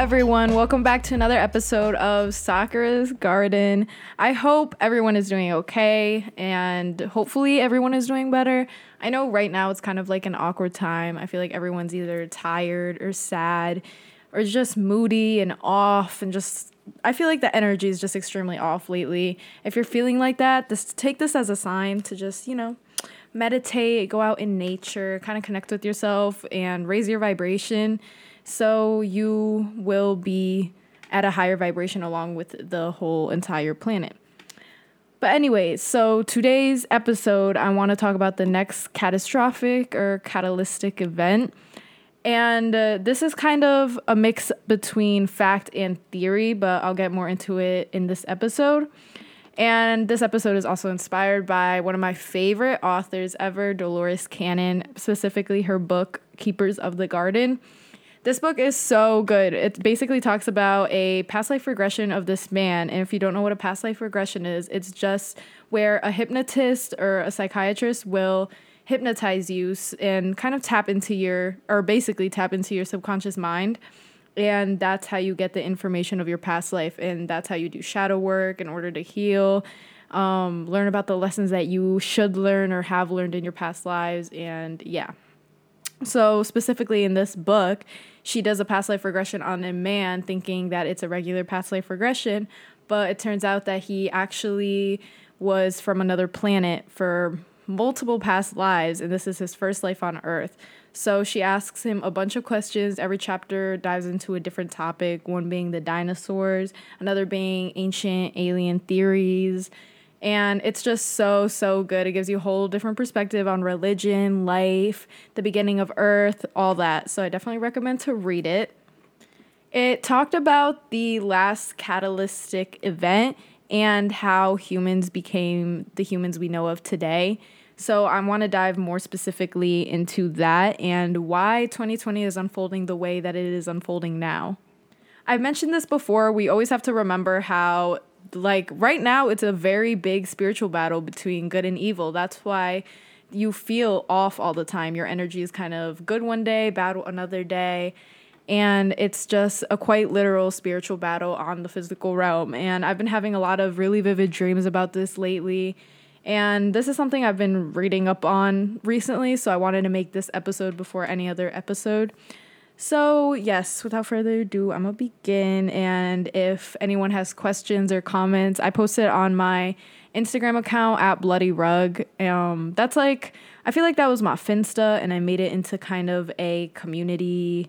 everyone. Welcome back to another episode of Sakura's Garden. I hope everyone is doing okay and hopefully everyone is doing better. I know right now it's kind of like an awkward time. I feel like everyone's either tired or sad or just moody and off and just I feel like the energy is just extremely off lately. If you're feeling like that, just take this as a sign to just, you know, meditate, go out in nature, kind of connect with yourself and raise your vibration so you will be at a higher vibration along with the whole entire planet. But, anyways, so today's episode, I want to talk about the next catastrophic or catalytic event. And uh, this is kind of a mix between fact and theory, but I'll get more into it in this episode. And this episode is also inspired by one of my favorite authors ever, Dolores Cannon, specifically her book, Keepers of the Garden. This book is so good. It basically talks about a past life regression of this man. And if you don't know what a past life regression is, it's just where a hypnotist or a psychiatrist will hypnotize you and kind of tap into your, or basically tap into your subconscious mind. And that's how you get the information of your past life. And that's how you do shadow work in order to heal, um, learn about the lessons that you should learn or have learned in your past lives. And yeah. So, specifically in this book, she does a past life regression on a man, thinking that it's a regular past life regression, but it turns out that he actually was from another planet for multiple past lives, and this is his first life on Earth. So she asks him a bunch of questions. Every chapter dives into a different topic, one being the dinosaurs, another being ancient alien theories, and it's just so, so good. It gives you a whole different perspective on religion, life, the beginning of Earth, all that. So I definitely recommend to read it. It talked about the last catalytic event and how humans became the humans we know of today. So I want to dive more specifically into that and why 2020 is unfolding the way that it is unfolding now. I've mentioned this before. We always have to remember how like right now it's a very big spiritual battle between good and evil. That's why you feel off all the time. Your energy is kind of good one day, bad another day. And it's just a quite literal spiritual battle on the physical realm. And I've been having a lot of really vivid dreams about this lately. And this is something I've been reading up on recently. So I wanted to make this episode before any other episode. So, yes, without further ado, I'm gonna begin. And if anyone has questions or comments, I posted on my Instagram account at Bloody Rug. Um, that's like, I feel like that was my Finsta, and I made it into kind of a community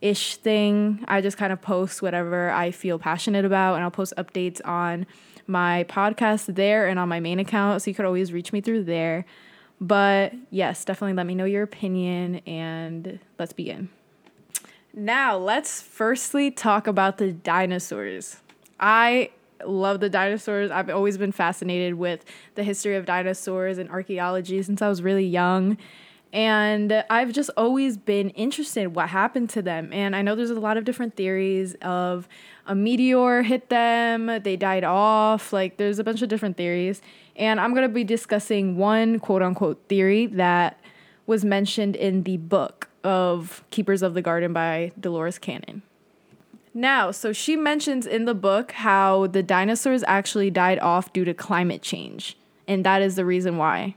ish thing. I just kind of post whatever I feel passionate about, and I'll post updates on my podcast there and on my main account. So you could always reach me through there. But yes, definitely let me know your opinion, and let's begin. Now, let's firstly talk about the dinosaurs. I love the dinosaurs. I've always been fascinated with the history of dinosaurs and archaeology since I was really young. And I've just always been interested in what happened to them. And I know there's a lot of different theories of a meteor hit them, they died off. Like there's a bunch of different theories. And I'm going to be discussing one quote unquote theory that was mentioned in the book of Keepers of the Garden by Dolores Cannon. Now, so she mentions in the book how the dinosaurs actually died off due to climate change, and that is the reason why.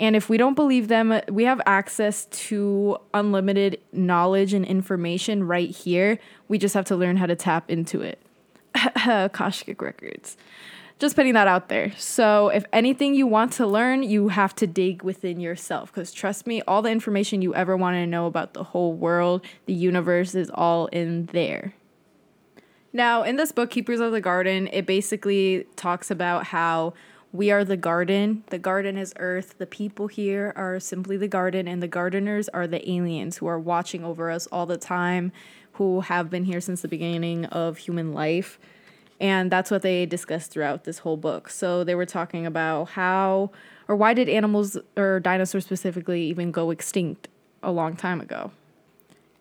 And if we don't believe them, we have access to unlimited knowledge and information right here. We just have to learn how to tap into it. Akashic Records just putting that out there. So, if anything you want to learn, you have to dig within yourself. Because trust me, all the information you ever want to know about the whole world, the universe, is all in there. Now, in this book, Keepers of the Garden, it basically talks about how we are the garden. The garden is Earth. The people here are simply the garden, and the gardeners are the aliens who are watching over us all the time, who have been here since the beginning of human life and that's what they discussed throughout this whole book. So they were talking about how or why did animals or dinosaurs specifically even go extinct a long time ago.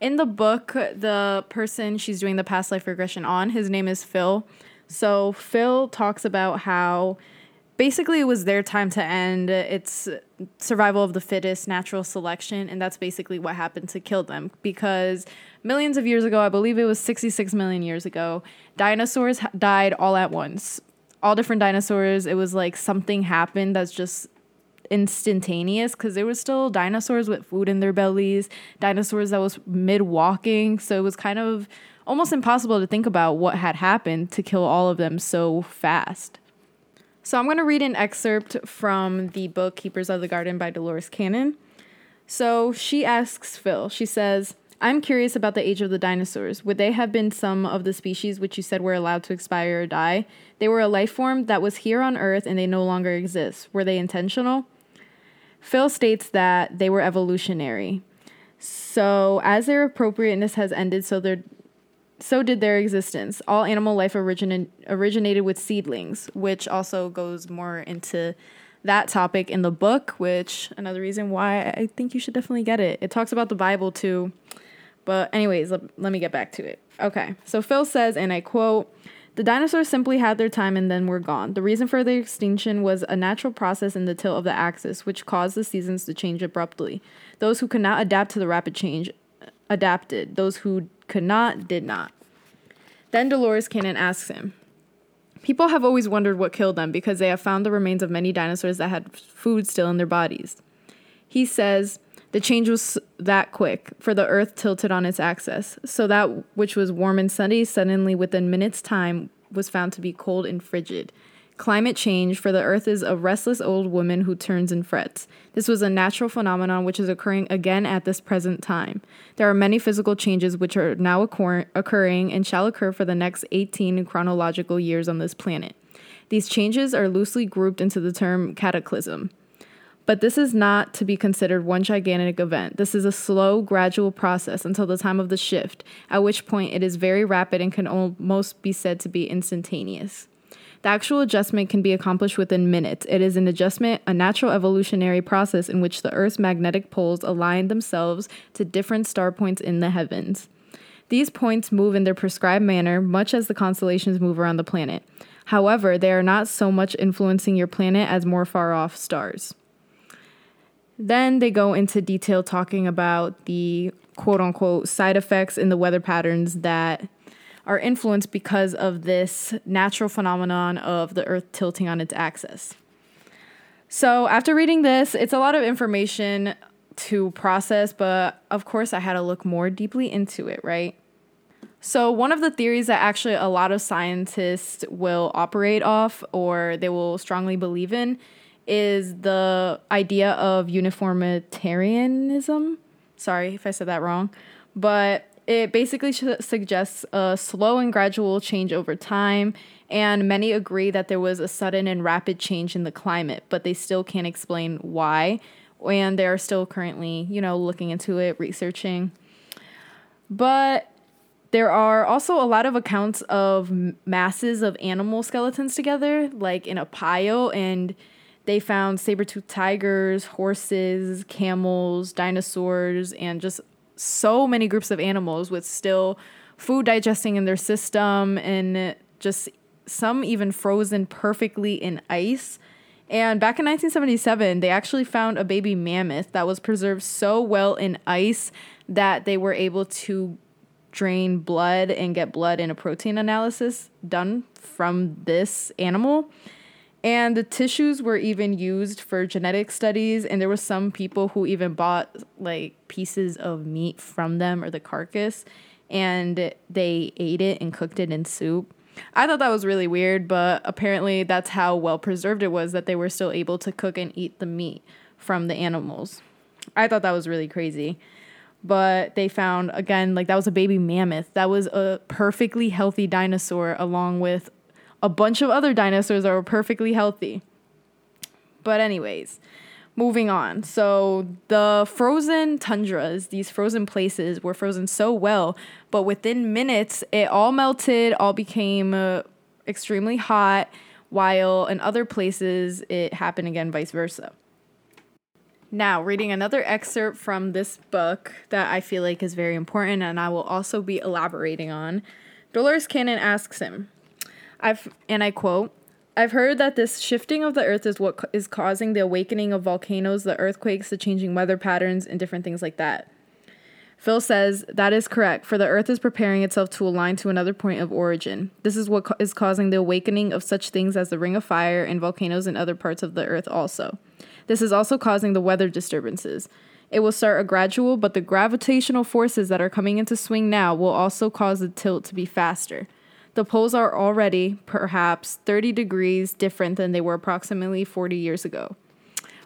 In the book, the person she's doing the past life regression on, his name is Phil. So Phil talks about how basically it was their time to end. It's survival of the fittest, natural selection, and that's basically what happened to kill them because millions of years ago, I believe it was 66 million years ago, dinosaurs died all at once. All different dinosaurs. It was like something happened that's just instantaneous because there was still dinosaurs with food in their bellies, dinosaurs that was mid walking. So it was kind of almost impossible to think about what had happened to kill all of them so fast. So I'm going to read an excerpt from the book Keepers of the Garden by Dolores Cannon. So she asks Phil, she says, I'm curious about the age of the dinosaurs. Would they have been some of the species which you said were allowed to expire or die? They were a life form that was here on Earth and they no longer exist. Were they intentional? Phil states that they were evolutionary. So, as their appropriateness has ended, so their so did their existence. All animal life origin- originated with seedlings, which also goes more into that topic in the book, which another reason why I think you should definitely get it. It talks about the Bible too. But anyways, let, let me get back to it. Okay. So Phil says and I quote, the dinosaurs simply had their time and then were gone. The reason for their extinction was a natural process in the tilt of the axis, which caused the seasons to change abruptly. Those who could not adapt to the rapid change adapted. Those who could not did not. Then Dolores Cannon asks him, People have always wondered what killed them because they have found the remains of many dinosaurs that had food still in their bodies. He says, the change was that quick, for the earth tilted on its axis, so that which was warm and sunny suddenly within minutes' time was found to be cold and frigid. Climate change, for the earth is a restless old woman who turns and frets. This was a natural phenomenon which is occurring again at this present time. There are many physical changes which are now occur- occurring and shall occur for the next 18 chronological years on this planet. These changes are loosely grouped into the term cataclysm. But this is not to be considered one gigantic event. This is a slow, gradual process until the time of the shift, at which point it is very rapid and can almost be said to be instantaneous. The actual adjustment can be accomplished within minutes. It is an adjustment, a natural evolutionary process in which the Earth's magnetic poles align themselves to different star points in the heavens. These points move in their prescribed manner, much as the constellations move around the planet. However, they are not so much influencing your planet as more far off stars. Then they go into detail talking about the quote unquote side effects in the weather patterns that are influenced because of this natural phenomenon of the earth tilting on its axis. So, after reading this, it's a lot of information to process, but of course, I had to look more deeply into it, right? So, one of the theories that actually a lot of scientists will operate off or they will strongly believe in is the idea of uniformitarianism. Sorry if I said that wrong, but it basically suggests a slow and gradual change over time. And many agree that there was a sudden and rapid change in the climate, but they still can't explain why. And they're still currently, you know, looking into it, researching. But there are also a lot of accounts of masses of animal skeletons together, like in a pile, and they found saber-toothed tigers, horses, camels, dinosaurs, and just so many groups of animals with still food digesting in their system and just some even frozen perfectly in ice. And back in 1977, they actually found a baby mammoth that was preserved so well in ice that they were able to drain blood and get blood in a protein analysis done from this animal. And the tissues were even used for genetic studies, and there were some people who even bought like pieces of meat from them or the carcass, and they ate it and cooked it in soup. I thought that was really weird, but apparently that's how well preserved it was that they were still able to cook and eat the meat from the animals. I thought that was really crazy. But they found again, like that was a baby mammoth. That was a perfectly healthy dinosaur, along with a bunch of other dinosaurs that were perfectly healthy. But, anyways, moving on. So, the frozen tundras, these frozen places, were frozen so well, but within minutes, it all melted, all became uh, extremely hot, while in other places, it happened again, vice versa. Now, reading another excerpt from this book that I feel like is very important and I will also be elaborating on. Dolores Cannon asks him, I've and I quote, I've heard that this shifting of the earth is what is causing the awakening of volcanoes, the earthquakes, the changing weather patterns, and different things like that. Phil says that is correct, for the earth is preparing itself to align to another point of origin. This is what is causing the awakening of such things as the ring of fire and volcanoes in other parts of the earth, also. This is also causing the weather disturbances. It will start a gradual, but the gravitational forces that are coming into swing now will also cause the tilt to be faster. The poles are already, perhaps, 30 degrees different than they were approximately 40 years ago.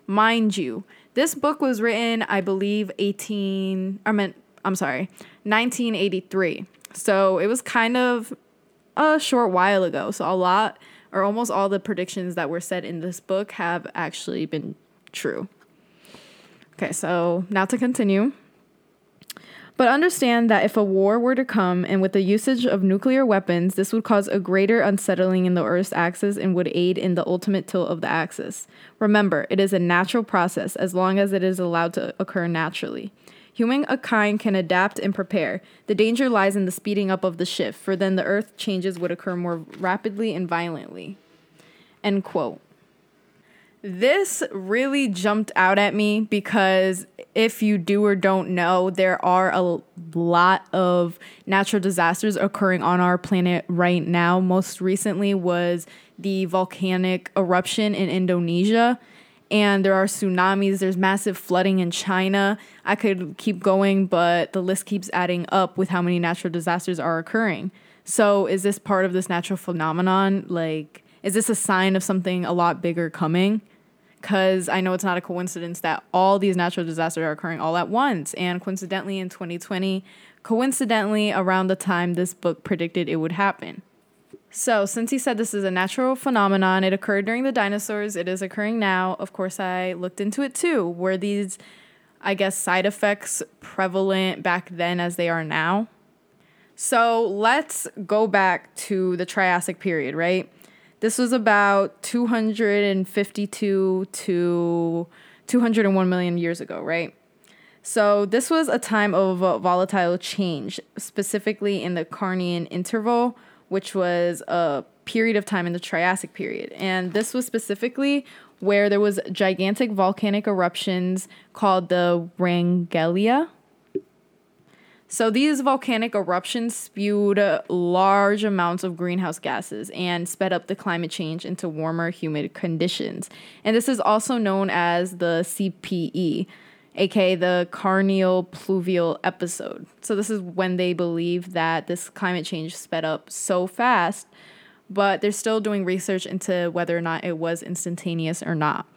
Mind you, this book was written, I believe, 18, I meant I'm sorry, 1983. So it was kind of a short while ago. So a lot or almost all the predictions that were said in this book have actually been true. Okay, so now to continue. But understand that if a war were to come and with the usage of nuclear weapons, this would cause a greater unsettling in the Earth's axis and would aid in the ultimate tilt of the axis. Remember, it is a natural process as long as it is allowed to occur naturally. Humankind can adapt and prepare. The danger lies in the speeding up of the shift, for then the earth changes would occur more rapidly and violently. End quote. This really jumped out at me because if you do or don't know, there are a lot of natural disasters occurring on our planet right now. Most recently was the volcanic eruption in Indonesia and there are tsunamis, there's massive flooding in China. I could keep going, but the list keeps adding up with how many natural disasters are occurring. So, is this part of this natural phenomenon? Like, is this a sign of something a lot bigger coming? Because I know it's not a coincidence that all these natural disasters are occurring all at once. And coincidentally, in 2020, coincidentally, around the time this book predicted it would happen. So, since he said this is a natural phenomenon, it occurred during the dinosaurs, it is occurring now. Of course, I looked into it too. Were these, I guess, side effects prevalent back then as they are now? So, let's go back to the Triassic period, right? This was about 252 to 201 million years ago, right? So, this was a time of volatile change, specifically in the Carnian interval which was a period of time in the Triassic period. And this was specifically where there was gigantic volcanic eruptions called the Wrangellia. So these volcanic eruptions spewed large amounts of greenhouse gases and sped up the climate change into warmer, humid conditions. And this is also known as the CPE, aka the Carnian Pluvial episode. So, this is when they believe that this climate change sped up so fast, but they're still doing research into whether or not it was instantaneous or not.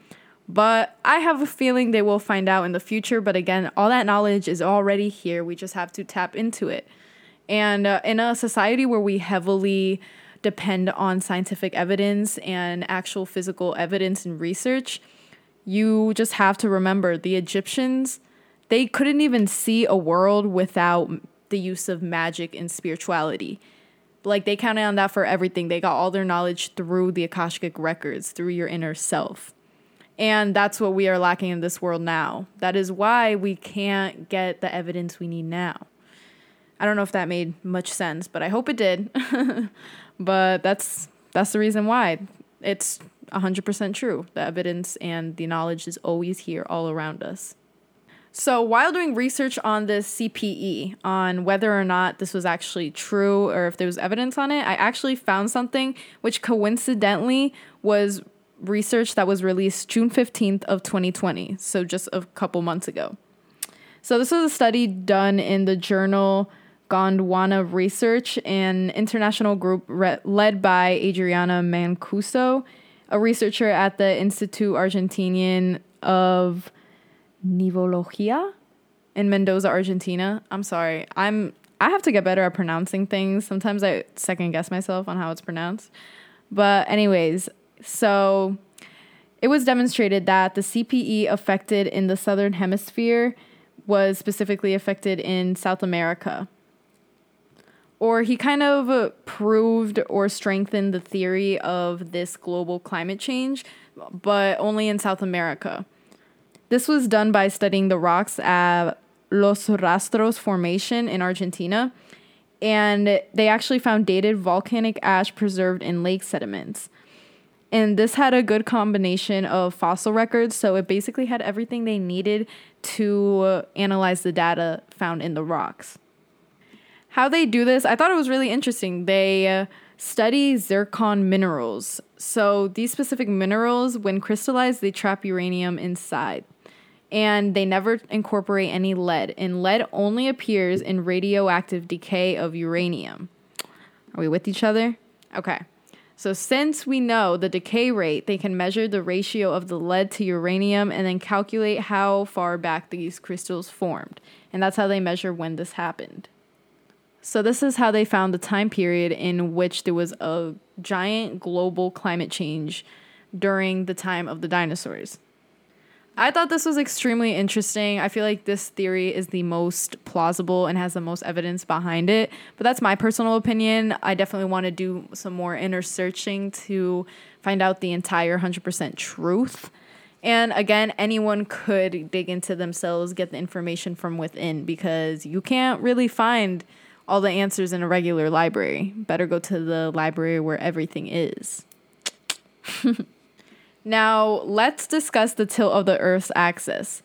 But I have a feeling they will find out in the future. But again, all that knowledge is already here. We just have to tap into it. And uh, in a society where we heavily depend on scientific evidence and actual physical evidence and research, you just have to remember the Egyptians, they couldn't even see a world without the use of magic and spirituality. Like they counted on that for everything. They got all their knowledge through the Akashic records, through your inner self. And that's what we are lacking in this world now. That is why we can't get the evidence we need now. I don't know if that made much sense, but I hope it did. but that's that's the reason why. It's 100% true. The evidence and the knowledge is always here all around us. So, while doing research on this CPE, on whether or not this was actually true or if there was evidence on it, I actually found something which coincidentally was research that was released June 15th of 2020, so just a couple months ago. So, this was a study done in the journal Gondwana Research, an international group re- led by Adriana Mancuso a researcher at the Institute Argentinian of Neurologia in Mendoza, Argentina. I'm sorry. I'm I have to get better at pronouncing things. Sometimes I second guess myself on how it's pronounced. But anyways, so it was demonstrated that the CPE affected in the southern hemisphere was specifically affected in South America or he kind of proved or strengthened the theory of this global climate change, but only in South America. This was done by studying the rocks at Los Rastros Formation in Argentina, and they actually found dated volcanic ash preserved in lake sediments. And this had a good combination of fossil records, so it basically had everything they needed to analyze the data found in the rocks. How they do this, I thought it was really interesting. They uh, study zircon minerals. So these specific minerals, when crystallized, they trap uranium inside. And they never incorporate any lead. And lead only appears in radioactive decay of uranium. Are we with each other? Okay. So, since we know the decay rate, they can measure the ratio of the lead to uranium and then calculate how far back these crystals formed. And that's how they measure when this happened. So, this is how they found the time period in which there was a giant global climate change during the time of the dinosaurs. I thought this was extremely interesting. I feel like this theory is the most plausible and has the most evidence behind it. But that's my personal opinion. I definitely want to do some more inner searching to find out the entire 100% truth. And again, anyone could dig into themselves, get the information from within because you can't really find all the answers in a regular library. Better go to the library where everything is. Now, let's discuss the tilt of the Earth's axis.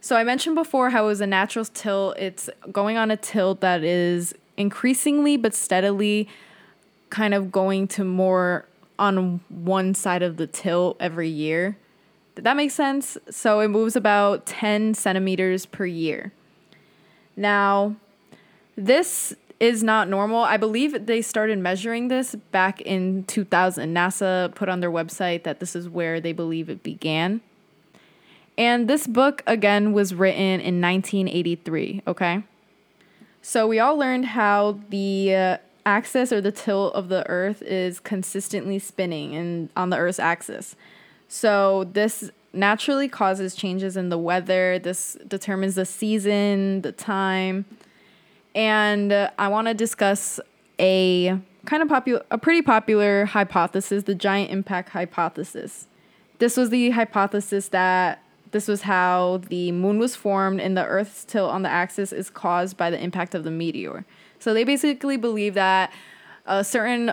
So, I mentioned before how it was a natural tilt. It's going on a tilt that is increasingly but steadily kind of going to more on one side of the tilt every year. Did that make sense? So, it moves about 10 centimeters per year. Now, this is not normal. I believe they started measuring this back in 2000. NASA put on their website that this is where they believe it began. And this book, again, was written in 1983, okay? So we all learned how the uh, axis or the tilt of the Earth is consistently spinning and on the Earth's axis. So this naturally causes changes in the weather. This determines the season, the time, and uh, I want to discuss a kind of popular, a pretty popular hypothesis, the giant impact hypothesis. This was the hypothesis that this was how the moon was formed and the Earth's tilt on the axis is caused by the impact of the meteor. So they basically believe that a certain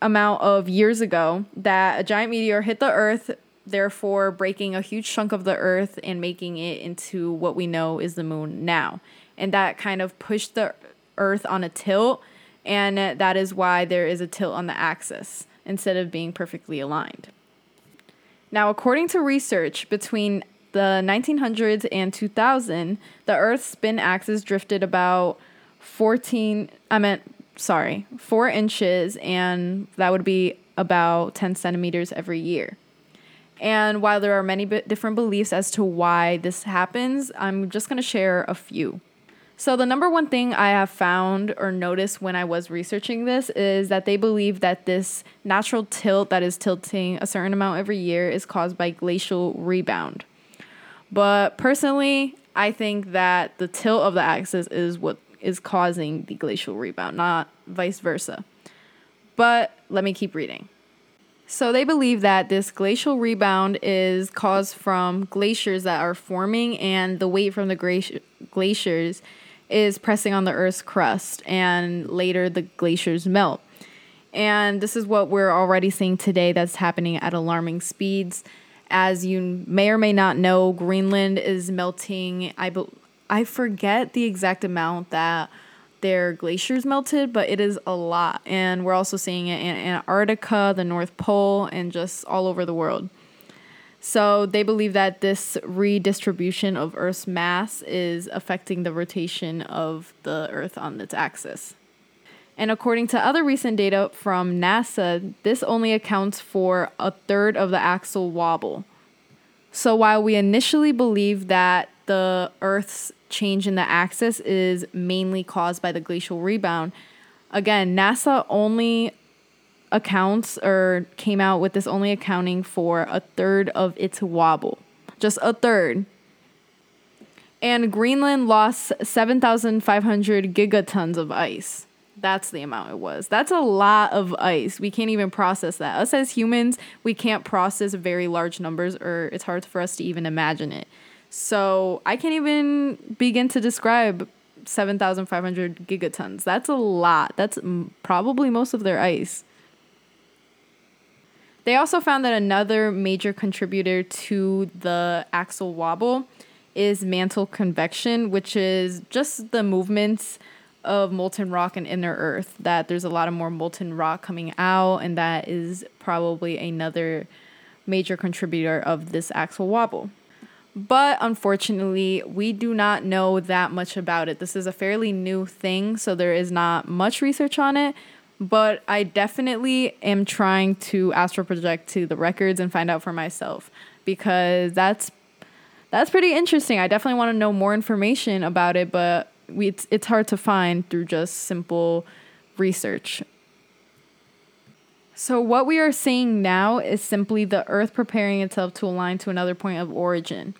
amount of years ago that a giant meteor hit the Earth, therefore breaking a huge chunk of the Earth and making it into what we know is the moon now and that kind of pushed the earth on a tilt and that is why there is a tilt on the axis instead of being perfectly aligned. Now, according to research between the 1900s and 2000, the Earth's spin axis drifted about 14, I meant, sorry, 4 inches, and that would be about 10 centimeters every year. And while there are many different beliefs as to why this happens, I'm just going to share a few. So, the number one thing I have found or noticed when I was researching this is that they believe that this natural tilt that is tilting a certain amount every year is caused by glacial rebound. But personally, I think that the tilt of the axis is what is causing the glacial rebound, not vice versa. But let me keep reading. So they believe that this glacial rebound is caused from glaciers that are forming, and the weight from the glaciers is pressing on the Earth's crust, and later the glaciers melt. And this is what we're already seeing today that's happening at alarming speeds. As you may or may not know, Greenland is melting. I, be- I forget the exact amount that their glaciers melted, but it is a lot. And we're also seeing it in Antarctica, the North Pole, and just all over the world. So they believe that this redistribution of Earth's mass is affecting the rotation of the Earth on its axis. And according to other recent data from NASA, this only accounts for a third of the axle wobble. So while we initially believed that the Earth's change in the axis is mainly caused by the glacial rebound, again, NASA only accounts or came out with this only accounting for a third of its wobble. Just a third. And Greenland lost 7,500 gigatons of ice. That's the amount it was. That's a lot of ice. We can't even process that. Us as humans, we can't process very large numbers, or it's hard for us to even imagine it. So I can't even begin to describe 7,500 gigatons. That's a lot. That's probably most of their ice. They also found that another major contributor to the axial wobble is mantle convection, which is just the movements of molten rock and inner earth. That there's a lot of more molten rock coming out, and that is probably another major contributor of this axial wobble. But unfortunately, we do not know that much about it. This is a fairly new thing, so there is not much research on it but I definitely am trying to astral project to the records and find out for myself because that's that's pretty interesting. I definitely want to know more information about it, but we, it's it's hard to find through just simple research. So what we are seeing now is simply the earth preparing itself to align to another point of origin.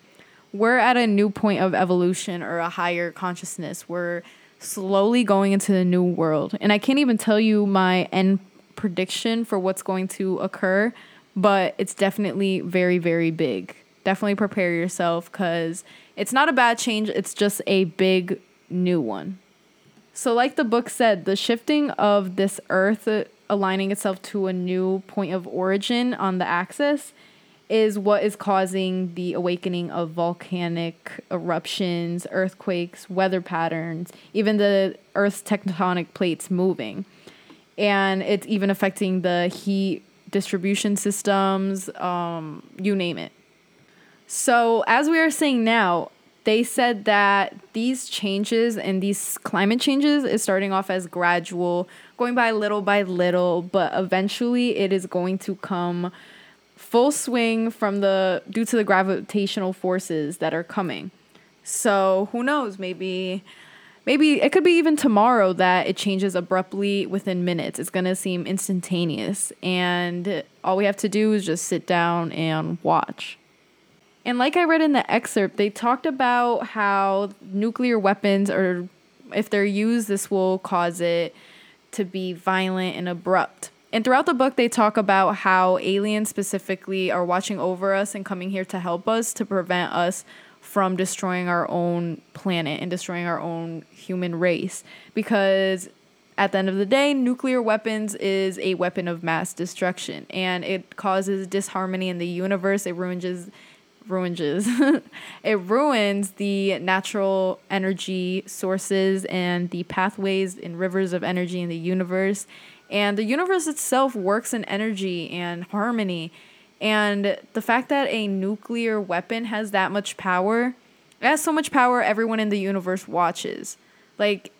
We're at a new point of evolution or a higher consciousness. We're slowly going into the new world. And I can't even tell you my end prediction for what's going to occur, but it's definitely very, very big. Definitely prepare yourself because it's not a bad change, it's just a big new one. So, like the book said, the shifting of this earth aligning itself to a new point of origin on the axis is what is causing the awakening of volcanic eruptions, earthquakes, weather patterns, even the Earth's tectonic plates moving. And it's even affecting the heat distribution systems, um, you name it. So, as we are seeing now, they said that these changes and these climate changes is starting off as gradual, going by little by little, but eventually it is going to come full swing from the due to the gravitational forces that are coming. So who knows? Maybe maybe it could be even tomorrow that it changes abruptly within minutes. It's gonna seem instantaneous, and all we have to do is just sit down and watch. And like I read in the excerpt, they talked about how nuclear weapons or if they're used, this will cause it to be violent and abrupt. And throughout the book, they talk about how aliens specifically are watching over us and coming here to help us to prevent us from destroying our own planet and destroying our own human race. Because at the end of the day, nuclear weapons is a weapon of mass destruction and it causes disharmony in the universe. It ruins ruins it ruins the natural energy sources and the pathways and rivers of energy in the universe and the universe itself works in energy and harmony. And the fact that a nuclear weapon has that much power, it has so much power everyone in the universe watches. Like,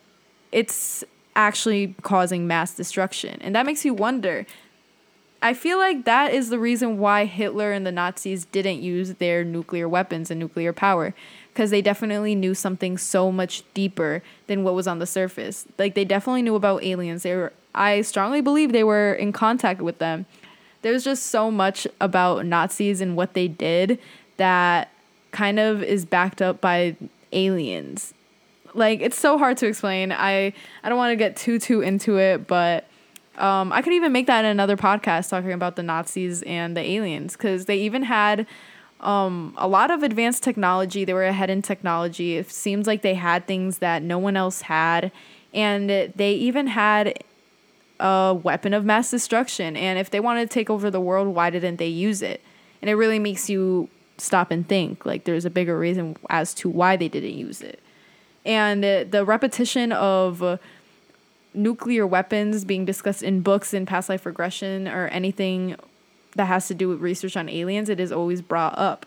it's actually causing mass destruction. And that makes you wonder. I feel like that is the reason why Hitler and the Nazis didn't use their nuclear weapons and nuclear power because they definitely knew something so much deeper than what was on the surface. Like they definitely knew about aliens. They were I strongly believe they were in contact with them. There's just so much about Nazis and what they did that kind of is backed up by aliens. Like it's so hard to explain. I I don't want to get too too into it, but um, I could even make that in another podcast talking about the Nazis and the aliens because they even had um, a lot of advanced technology. They were ahead in technology. It seems like they had things that no one else had, and they even had a weapon of mass destruction. And if they wanted to take over the world, why didn't they use it? And it really makes you stop and think. Like there's a bigger reason as to why they didn't use it. And the repetition of nuclear weapons being discussed in books in past life regression or anything that has to do with research on aliens, it is always brought up.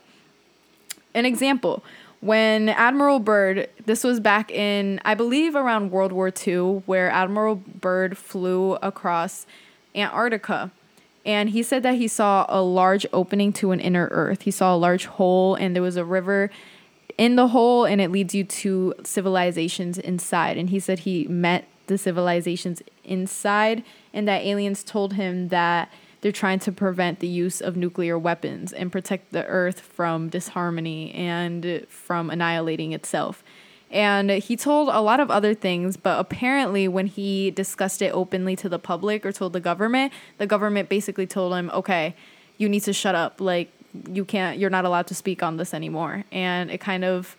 An example when Admiral Byrd, this was back in, I believe, around World War II, where Admiral Byrd flew across Antarctica. And he said that he saw a large opening to an inner earth. He saw a large hole, and there was a river in the hole, and it leads you to civilizations inside. And he said he met the civilizations inside, and that aliens told him that they're trying to prevent the use of nuclear weapons and protect the earth from disharmony and from annihilating itself. And he told a lot of other things, but apparently, when he discussed it openly to the public or told the government, the government basically told him, okay, you need to shut up. Like, you can't, you're not allowed to speak on this anymore. And it kind of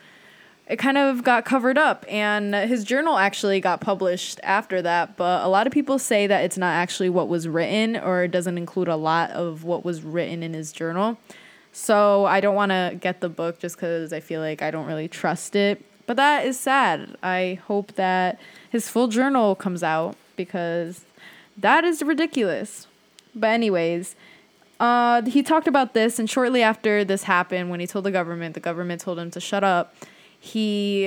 it kind of got covered up and his journal actually got published after that but a lot of people say that it's not actually what was written or it doesn't include a lot of what was written in his journal. So i don't want to get the book just because i feel like i don't really trust it but that is sad. I hope that his full journal comes out because that is ridiculous. But anyways uh, he talked about this and shortly after this happened when he told the government the government told him to shut up he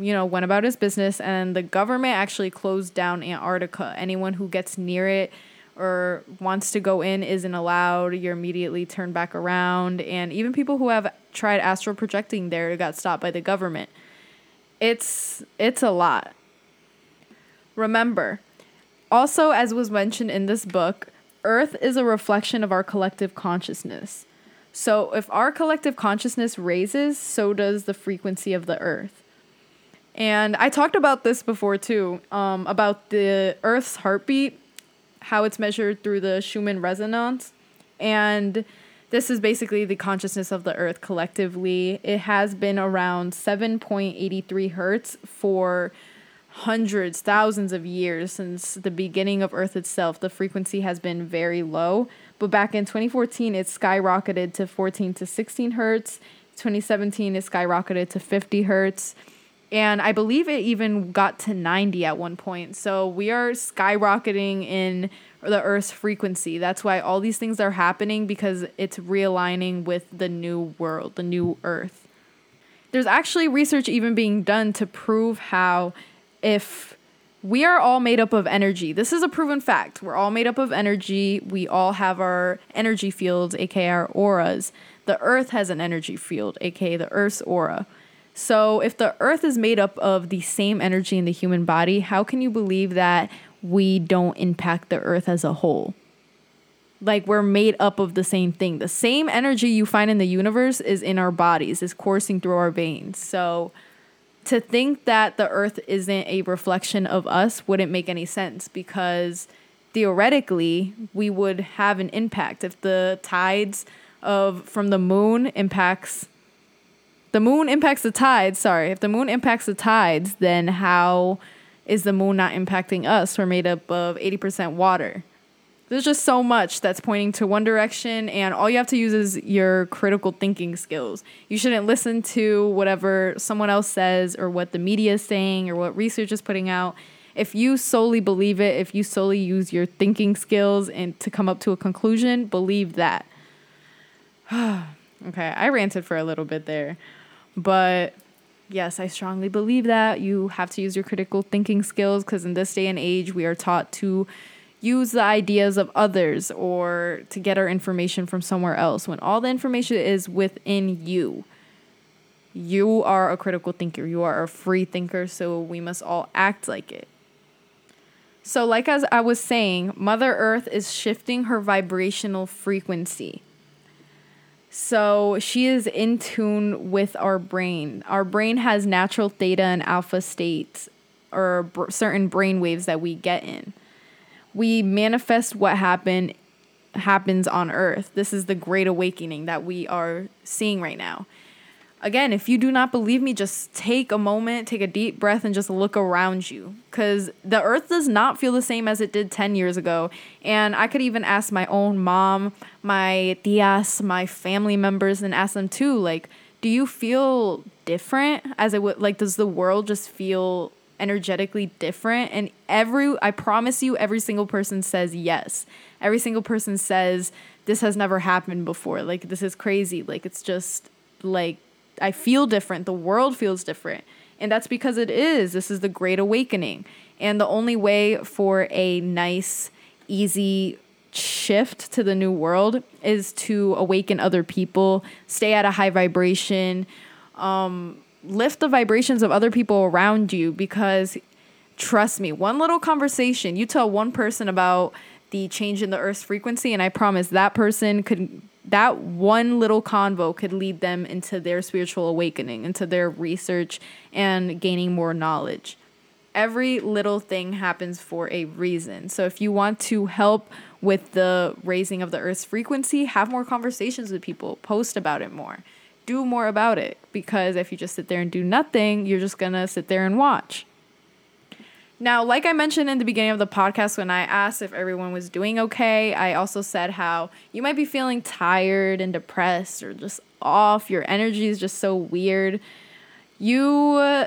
you know went about his business and the government actually closed down antarctica. Anyone who gets near it or wants to go in isn't allowed. You're immediately turned back around. And even people who have tried astral projecting there got stopped by the government. It's it's a lot. Remember also as was mentioned in this book earth is a reflection of our collective consciousness so if our collective consciousness raises, so does the frequency of the earth. And I talked about this before too, um, about the earth's heartbeat, how it's measured through the Schumann resonance. And this is basically the consciousness of the earth collectively. It has been around 7.83 hertz for hundreds, thousands of years since the beginning of Earth itself. The frequency has been very low. But back in 2014, it skyrocketed to 14 to 16 hertz. 2017, it skyrocketed to 50 hertz. And I believe it even got to 90 at one point. So we are skyrocketing in the Earth's frequency. That's why all these things are happening because it's realigning with the new world, the new Earth. There's actually research even being done to prove how if we are all made up of energy. This is a proven fact. We're all made up of energy. We all have our energy fields, aka our auras. The earth has an energy field, aka the earth's aura. So, if the earth is made up of the same energy in the human body, how can you believe that we don't impact the earth as a whole? Like, we're made up of the same thing. The same energy you find in the universe is in our bodies, is coursing through our veins. So, to think that the earth isn't a reflection of us wouldn't make any sense because theoretically we would have an impact. If the tides of from the moon impacts the moon impacts the tides sorry if the moon impacts the tides then how is the moon not impacting us? We're made up of 80% water there's just so much that's pointing to one direction and all you have to use is your critical thinking skills. You shouldn't listen to whatever someone else says or what the media is saying or what research is putting out. If you solely believe it if you solely use your thinking skills and to come up to a conclusion believe that. Okay i ranted for a little bit there but yes i strongly believe that. You have to use your critical thinking skills because in this day and age we are taught to use the ideas of others or to get our information from somewhere else when all the information is within you. You are a critical thinker, you are a free thinker, so we must all act like it. So, like as I was saying, Mother Earth is shifting her vibrational frequency. So, she is in tune with our brain. Our brain has natural theta and alpha states or certain brain waves that we get in we manifest what happened happens on earth. This is the great awakening that we are seeing right now. Again, if you do not believe me, just take a moment, take a deep breath, and just look around you. Because the earth does not feel the same as it did 10 years ago. And I could even ask my own mom, my tias, my family members, and ask them too like, do you feel different as it would, like, does the world just feel energetically different and every I promise you every single person says yes. Every single person says this has never happened before. Like this is crazy. Like it's just like I feel different. The world feels different. And that's because it is. This is the great awakening. And the only way for a nice easy shift to the new world is to awaken other people, stay at a high vibration, um, lift the vibrations of other people around you because trust me, one little conversation, you tell one person about the change in the earth's frequency and I promise that person could that one little convo could lead them into their spiritual awakening, into their research and gaining more knowledge. Every little thing happens for a reason. So if you want to help with the raising of the earth's frequency, have more conversations with people, post about it more do more about it because if you just sit there and do nothing, you're just going to sit there and watch. Now, like I mentioned in the beginning of the podcast when I asked if everyone was doing okay, I also said how you might be feeling tired and depressed or just off. Your energy is just so weird. You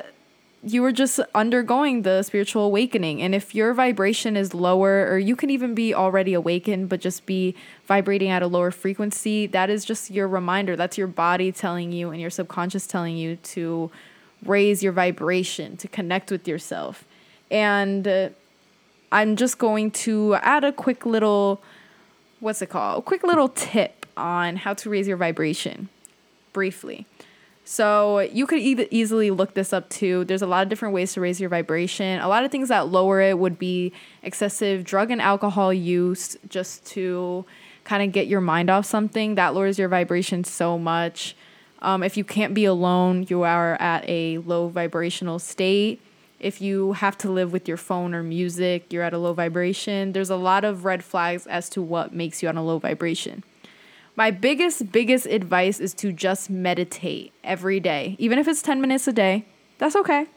you were just undergoing the spiritual awakening. And if your vibration is lower, or you can even be already awakened, but just be vibrating at a lower frequency, that is just your reminder. That's your body telling you and your subconscious telling you to raise your vibration, to connect with yourself. And uh, I'm just going to add a quick little, what's it called? A quick little tip on how to raise your vibration briefly. So you could e- easily look this up too. There's a lot of different ways to raise your vibration. A lot of things that lower it would be excessive drug and alcohol use just to kind of get your mind off something. That lowers your vibration so much. Um, if you can't be alone, you are at a low vibrational state. If you have to live with your phone or music, you're at a low vibration. There's a lot of red flags as to what makes you on a low vibration. My biggest, biggest advice is to just meditate every day. Even if it's 10 minutes a day, that's okay.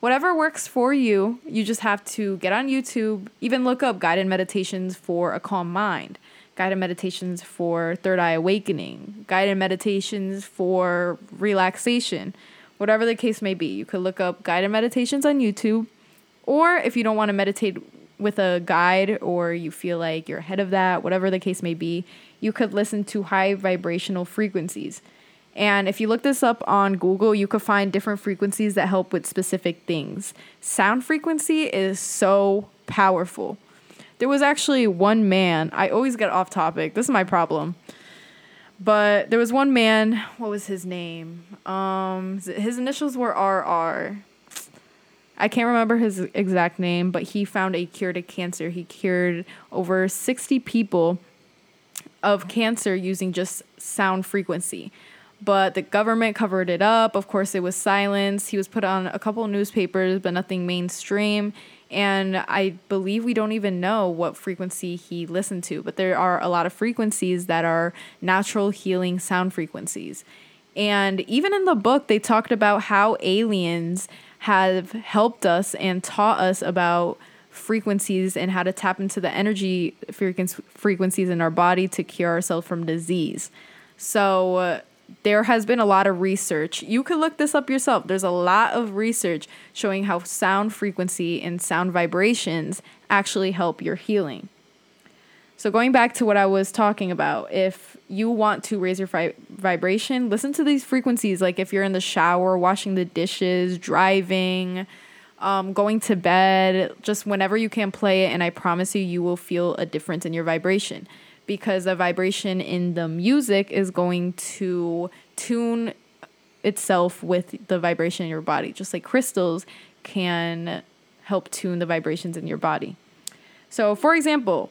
Whatever works for you, you just have to get on YouTube, even look up guided meditations for a calm mind, guided meditations for third eye awakening, guided meditations for relaxation, whatever the case may be. You could look up guided meditations on YouTube, or if you don't want to meditate with a guide or you feel like you're ahead of that, whatever the case may be, you could listen to high vibrational frequencies. And if you look this up on Google, you could find different frequencies that help with specific things. Sound frequency is so powerful. There was actually one man, I always get off topic. This is my problem. But there was one man, what was his name? Um his initials were RR. I can't remember his exact name, but he found a cure to cancer. He cured over 60 people of cancer using just sound frequency. But the government covered it up. Of course, it was silenced. He was put on a couple newspapers, but nothing mainstream. And I believe we don't even know what frequency he listened to, but there are a lot of frequencies that are natural healing sound frequencies. And even in the book, they talked about how aliens have helped us and taught us about frequencies and how to tap into the energy frequencies in our body to cure ourselves from disease. So, uh, there has been a lot of research. You could look this up yourself. There's a lot of research showing how sound frequency and sound vibrations actually help your healing. So, going back to what I was talking about, if you want to raise your vibration, listen to these frequencies. Like if you're in the shower, washing the dishes, driving, um, going to bed, just whenever you can play it, and I promise you, you will feel a difference in your vibration because the vibration in the music is going to tune itself with the vibration in your body, just like crystals can help tune the vibrations in your body. So, for example,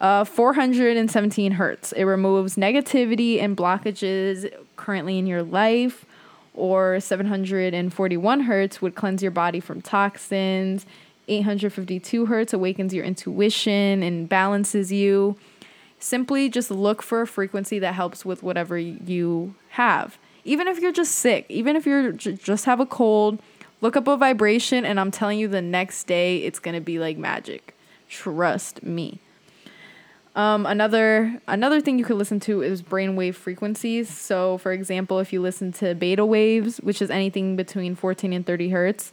uh, 417 hertz. It removes negativity and blockages currently in your life or 741 hertz would cleanse your body from toxins. 852 hertz awakens your intuition and balances you. Simply just look for a frequency that helps with whatever you have. Even if you're just sick, even if you're j- just have a cold, look up a vibration and I'm telling you the next day it's going to be like magic. Trust me. Um, another another thing you could listen to is brainwave frequencies. So, for example, if you listen to beta waves, which is anything between 14 and 30 hertz,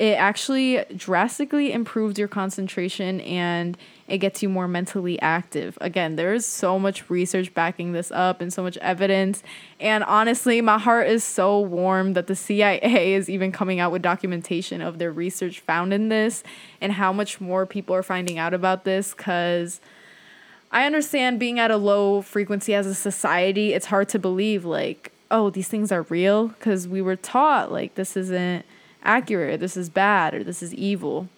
it actually drastically improves your concentration and it gets you more mentally active. Again, there is so much research backing this up and so much evidence. And honestly, my heart is so warm that the CIA is even coming out with documentation of their research found in this and how much more people are finding out about this because I understand being at a low frequency as a society, it's hard to believe like, oh, these things are real because we were taught like this isn't accurate, this is bad, or this is evil.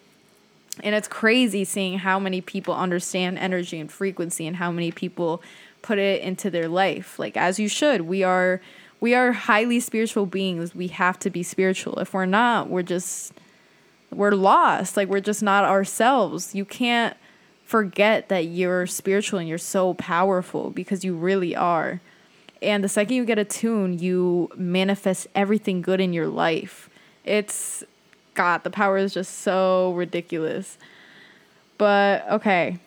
And it's crazy seeing how many people understand energy and frequency and how many people put it into their life. Like as you should. We are we are highly spiritual beings. We have to be spiritual. If we're not, we're just we're lost. Like we're just not ourselves. You can't forget that you're spiritual and you're so powerful because you really are. And the second you get attuned, you manifest everything good in your life. It's God, the power is just so ridiculous. But okay.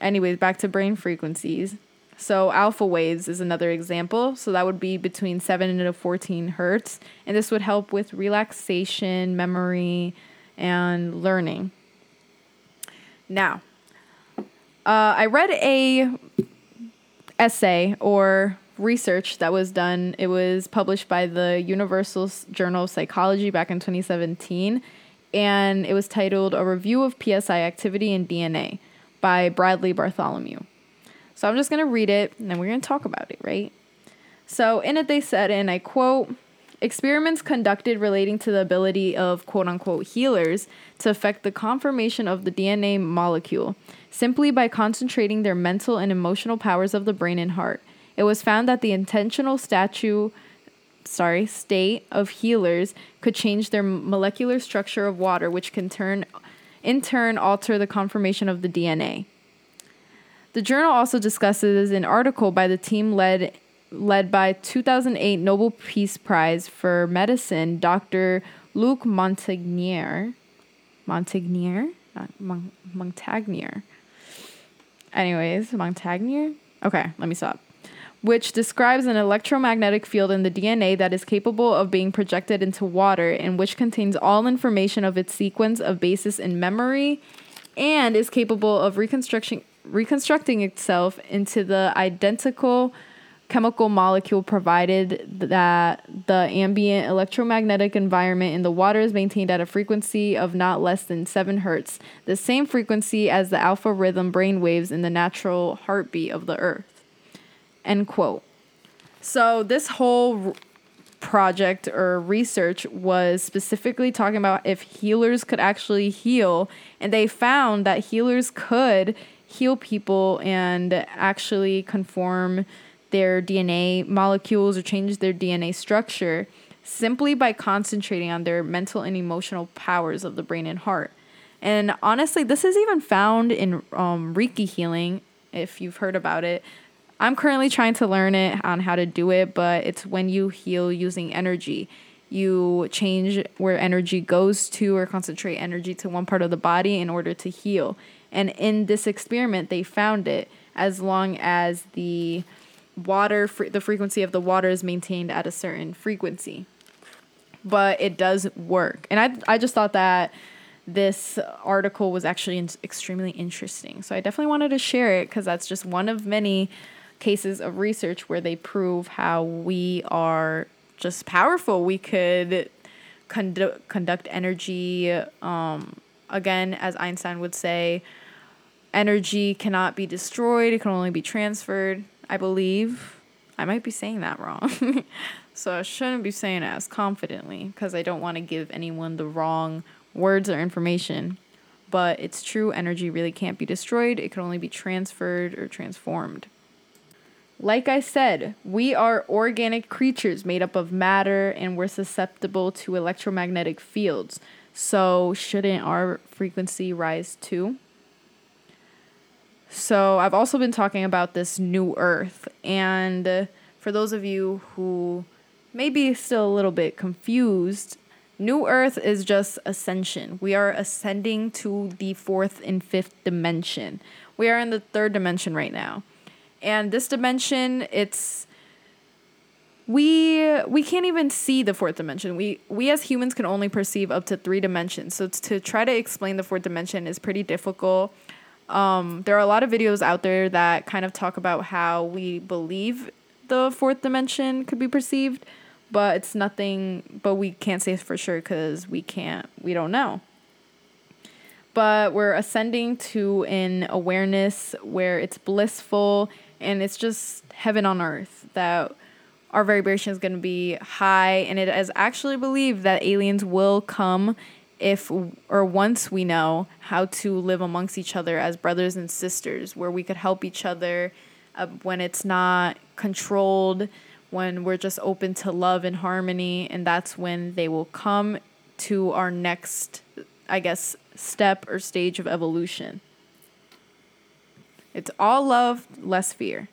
Anyways, back to brain frequencies. So alpha waves is another example. So that would be between 7 and 14 hertz. And this would help with relaxation, memory, and learning. Now, uh, I read a essay or research that was done. It was published by the Universal Journal of Psychology back in 2017, and it was titled A Review of PSI Activity in DNA by Bradley Bartholomew. So I'm just going to read it and then we're going to talk about it, right? So in it, they said, and I quote, experiments conducted relating to the ability of quote unquote healers to affect the conformation of the DNA molecule simply by concentrating their mental and emotional powers of the brain and heart. It was found that the intentional statue sorry, state of healers could change their molecular structure of water, which can turn in turn alter the conformation of the DNA. The journal also discusses an article by the team led led by 2008 Nobel Peace Prize for Medicine Dr. Luc Montagnier. Montagnier? Uh, Montagnier. Anyways, Montagnier? Okay, let me stop. Which describes an electromagnetic field in the DNA that is capable of being projected into water and which contains all information of its sequence of basis in memory and is capable of reconstruction reconstructing itself into the identical chemical molecule provided that the ambient electromagnetic environment in the water is maintained at a frequency of not less than 7 hertz, the same frequency as the alpha rhythm brain waves in the natural heartbeat of the earth. End quote. So this whole project or research was specifically talking about if healers could actually heal and they found that healers could heal people and actually conform their DNA molecules or change their DNA structure simply by concentrating on their mental and emotional powers of the brain and heart. And honestly, this is even found in um, Reiki healing, if you've heard about it. I'm currently trying to learn it on how to do it, but it's when you heal using energy. You change where energy goes to or concentrate energy to one part of the body in order to heal. And in this experiment, they found it as long as the water, the frequency of the water is maintained at a certain frequency. But it does work. And I, I just thought that this article was actually extremely interesting. So I definitely wanted to share it because that's just one of many cases of research where they prove how we are just powerful. We could condu- conduct energy. Um, again, as Einstein would say, energy cannot be destroyed, it can only be transferred. I believe. I might be saying that wrong. so I shouldn't be saying it as confidently because I don't want to give anyone the wrong words or information. But it's true, energy really can't be destroyed, it can only be transferred or transformed. Like I said, we are organic creatures made up of matter and we're susceptible to electromagnetic fields. So, shouldn't our frequency rise too? So, I've also been talking about this new earth. And for those of you who may be still a little bit confused, new earth is just ascension. We are ascending to the fourth and fifth dimension. We are in the third dimension right now and this dimension it's we we can't even see the fourth dimension. We we as humans can only perceive up to three dimensions. So to try to explain the fourth dimension is pretty difficult. Um, there are a lot of videos out there that kind of talk about how we believe the fourth dimension could be perceived, but it's nothing. But we can't say for sure because we can't. We don't know but we're ascending to an awareness where it's blissful and it's just heaven on earth that our vibration is going to be high and it is actually believed that aliens will come if or once we know how to live amongst each other as brothers and sisters where we could help each other uh, when it's not controlled when we're just open to love and harmony and that's when they will come to our next i guess step or stage of evolution it's all love, less fear.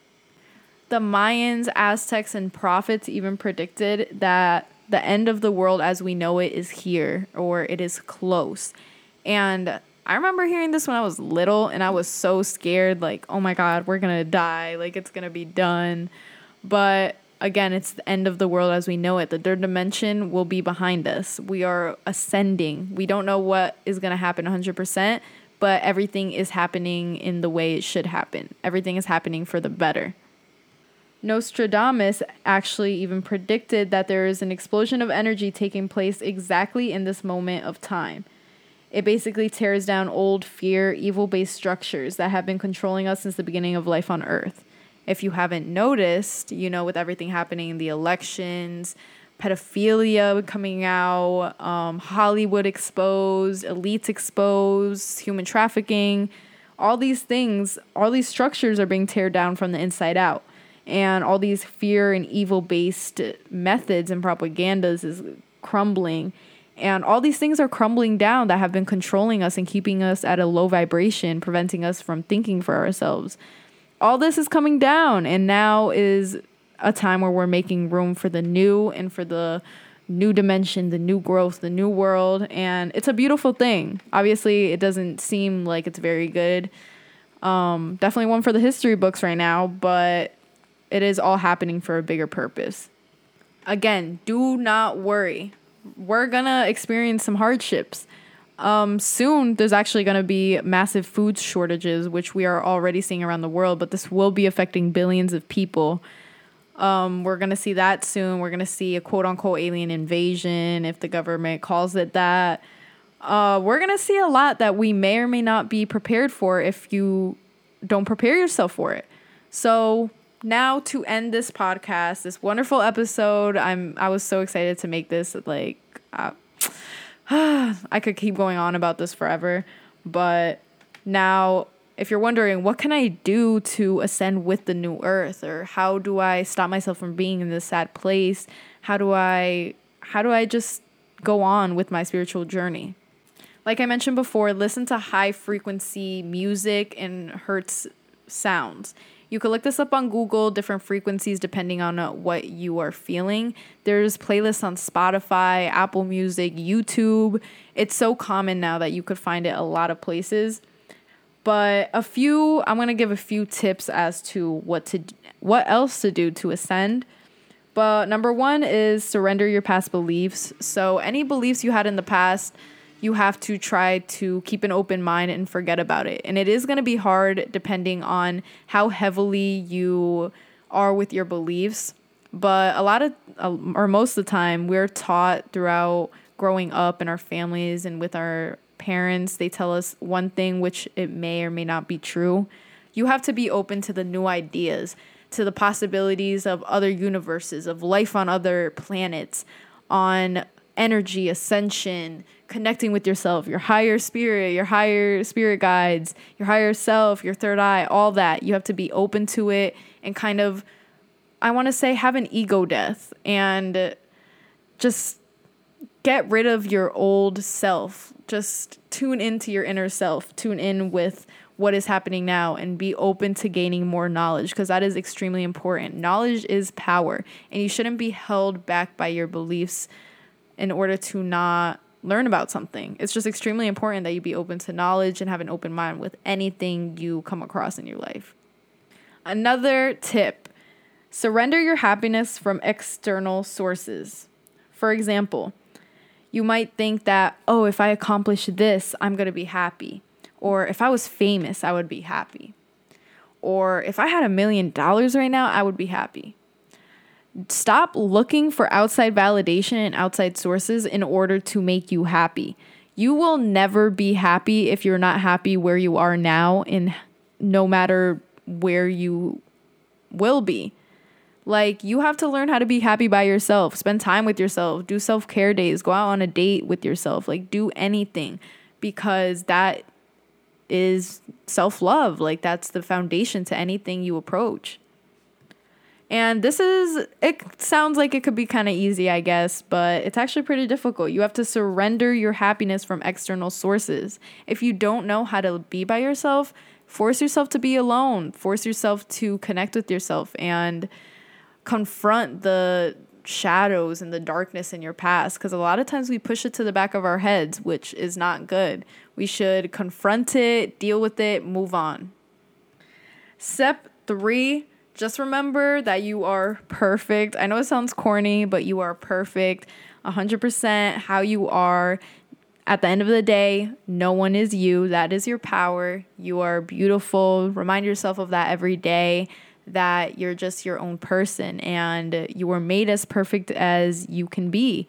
The The Mayans, Aztecs, and prophets even predicted that the end of the world as we know it is here or it is close. And I remember hearing this when I was little and I was so scared like, "Oh my god, we're going to die. Like it's going to be done." But again, it's the end of the world as we know it. The third dimension will be behind us. We are ascending. We don't know what is going to happen 100%, but everything is happening in the way it should happen. Everything is happening for the better. Nostradamus actually even predicted that there is an explosion of energy taking place exactly in this moment of time. It basically tears down old fear, evil based structures that have been controlling us since the beginning of life on Earth. If you haven't noticed, you know, with everything happening in the elections, pedophilia coming out, um, Hollywood exposed, elites exposed, human trafficking, all these things, all these structures are being teared down from the inside out and all these fear and evil based methods and propagandas is crumbling and all these things are crumbling down that have been controlling us and keeping us at a low vibration preventing us from thinking for ourselves all this is coming down and now is a time where we're making room for the new and for the new dimension, the new growth, the new world, and it's a beautiful thing. Obviously, it doesn't seem like it's very good. Um, definitely one for the history books right now, but it is all happening for a bigger purpose. Again, do not worry. We're gonna experience some hardships. Um, soon, there's actually going to be massive food shortages, which we are already seeing around the world, but this will be affecting billions of people. Um, we're going to see that soon. We're going to see a quote unquote alien invasion, if the government calls it that. Uh, we're going to see a lot that we may or may not be prepared for if you don't prepare yourself for it. So, now to end this podcast, this wonderful episode, I'm I was so excited to make this like uh, I could keep going on about this forever, but now if you're wondering what can I do to ascend with the new earth or how do I stop myself from being in this sad place? How do I how do I just go on with my spiritual journey? Like I mentioned before, listen to high frequency music and hertz sounds. You could look this up on Google, different frequencies depending on what you are feeling. There's playlists on Spotify, Apple Music, YouTube. It's so common now that you could find it a lot of places. But a few, I'm going to give a few tips as to what to what else to do to ascend. But number 1 is surrender your past beliefs. So any beliefs you had in the past, you have to try to keep an open mind and forget about it. And it is going to be hard depending on how heavily you are with your beliefs. But a lot of, uh, or most of the time, we're taught throughout growing up in our families and with our parents, they tell us one thing which it may or may not be true. You have to be open to the new ideas, to the possibilities of other universes, of life on other planets, on energy, ascension, connecting with yourself, your higher spirit, your higher spirit guides, your higher self, your third eye, all that. You have to be open to it and kind of, I want to say, have an ego death and just get rid of your old self. Just tune into your inner self, tune in with what is happening now and be open to gaining more knowledge because that is extremely important. Knowledge is power, and you shouldn't be held back by your beliefs in order to not learn about something. It's just extremely important that you be open to knowledge and have an open mind with anything you come across in your life. Another tip surrender your happiness from external sources. For example, you might think that, oh, if I accomplish this, I'm going to be happy. Or if I was famous, I would be happy. Or if I had a million dollars right now, I would be happy stop looking for outside validation and outside sources in order to make you happy. You will never be happy if you're not happy where you are now, and no matter where you will be. Like, you have to learn how to be happy by yourself, spend time with yourself, do self care days, go out on a date with yourself, like, do anything because that is self love. Like, that's the foundation to anything you approach. And this is, it sounds like it could be kind of easy, I guess, but it's actually pretty difficult. You have to surrender your happiness from external sources. If you don't know how to be by yourself, Force yourself to be alone. Force yourself to connect with yourself and confront the shadows and the darkness in your past because a lot of times we push it to the back of our heads, which is not good. We should confront it, deal with it, move on. Step three, just remember that you are perfect. I know it sounds corny, but you are perfect 100% how you are. At the end of the day, no one is you. That is your power. You are beautiful. Remind yourself of that every day that you're just your own person and you were made as perfect as you can be.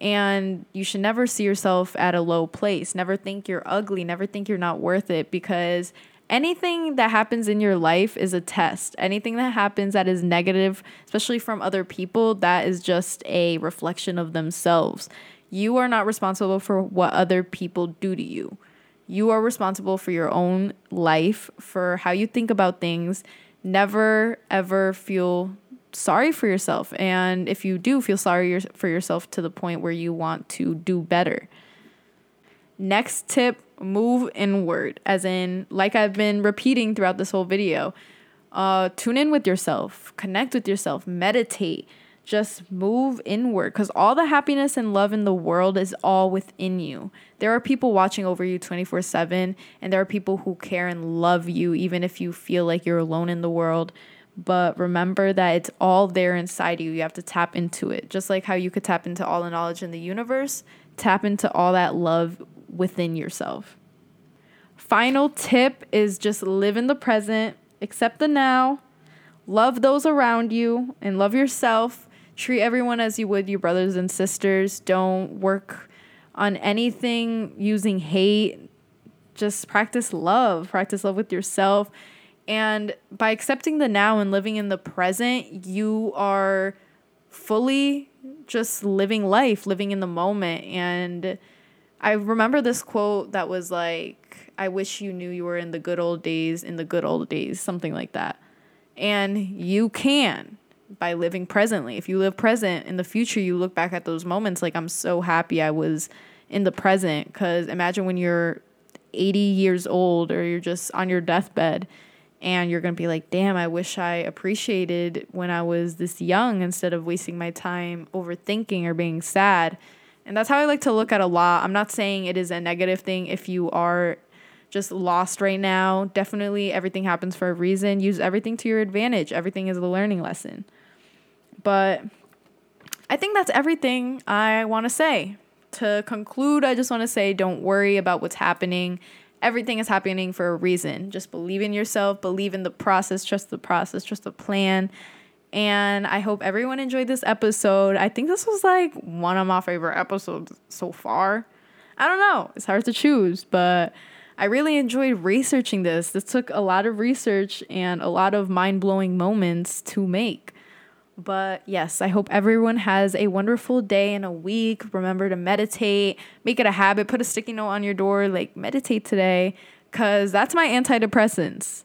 And you should never see yourself at a low place. Never think you're ugly. Never think you're not worth it because anything that happens in your life is a test. Anything that happens that is negative, especially from other people, that is just a reflection of themselves. You are not responsible for what other people do to you. You are responsible for your own life, for how you think about things. Never ever feel sorry for yourself. And if you do feel sorry for yourself to the point where you want to do better. Next tip move inward, as in, like I've been repeating throughout this whole video. Uh, tune in with yourself, connect with yourself, meditate just move inward because all the happiness and love in the world is all within you. There are people watching over you 24 7, and there are people who care and love you, even if you feel like you're alone in the world. But remember that it's all there inside you. You have to tap into it. Just like how you could tap into all the knowledge in the universe, tap into all that love within yourself. Final tip is just live in the present, accept the now, love those around you, and love yourself treat everyone as you would your brothers and sisters. Don't work on anything using hate. Just practice love, practice love with yourself. And by accepting the now and living in the present, you are fully just living life, living in the moment. And I remember this quote that was like, I wish you knew you were in the good old days, in the good old days, something like that. And you can by living presently. If you live present in the future, you look back at those moments like I'm so happy I was in the present cuz imagine when you're 80 years old or you're just on your deathbed and you're going to be like, "Damn, I wish I appreciated when I was this young instead of wasting my time overthinking or being sad." And that's how I like to look at a lot. I'm not saying it is a negative thing if you are just lost right now. Definitely everything happens for a reason. Use everything to your advantage. Everything is a learning lesson. But I think that's everything I want to say. To conclude, I just want to say don't worry about what's happening. Everything is happening for a reason. Just believe in yourself, believe in the process, trust the process, trust the plan. And I hope everyone enjoyed this episode. I think this was like one of my favorite episodes so far. I don't know, it's hard to choose, but I really enjoyed researching this. This took a lot of research and a lot of mind blowing moments to make. But yes, I hope everyone has a wonderful day and a week. Remember to meditate, make it a habit, put a sticky note on your door, like meditate today, because that's my antidepressants.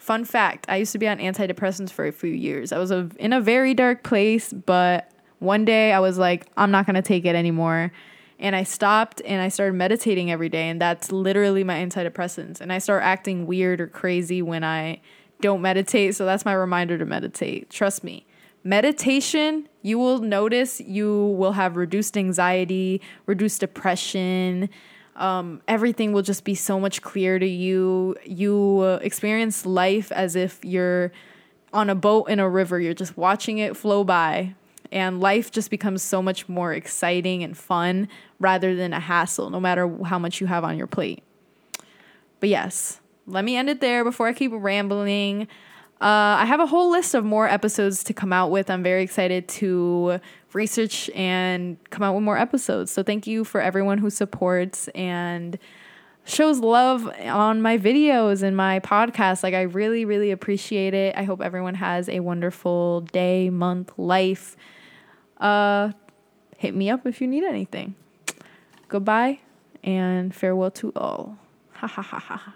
Fun fact I used to be on antidepressants for a few years. I was a, in a very dark place, but one day I was like, I'm not going to take it anymore. And I stopped and I started meditating every day. And that's literally my antidepressants. And I start acting weird or crazy when I don't meditate. So that's my reminder to meditate. Trust me meditation, you will notice you will have reduced anxiety, reduced depression. Um, everything will just be so much clearer to you. You uh, experience life as if you're on a boat in a river, you're just watching it flow by. And life just becomes so much more exciting and fun rather than a hassle, no matter how much you have on your plate. But yes, let me end it there before I keep rambling. Uh, I have a whole list of more episodes to come out with. I'm very excited to research and come out with more episodes. So thank you for everyone who supports and shows love on my videos and my podcast. Like I really, really appreciate it. I hope everyone has a wonderful day, month, life. Uh, hit me up if you need anything. Goodbye and farewell to all. Ha ha ha ha.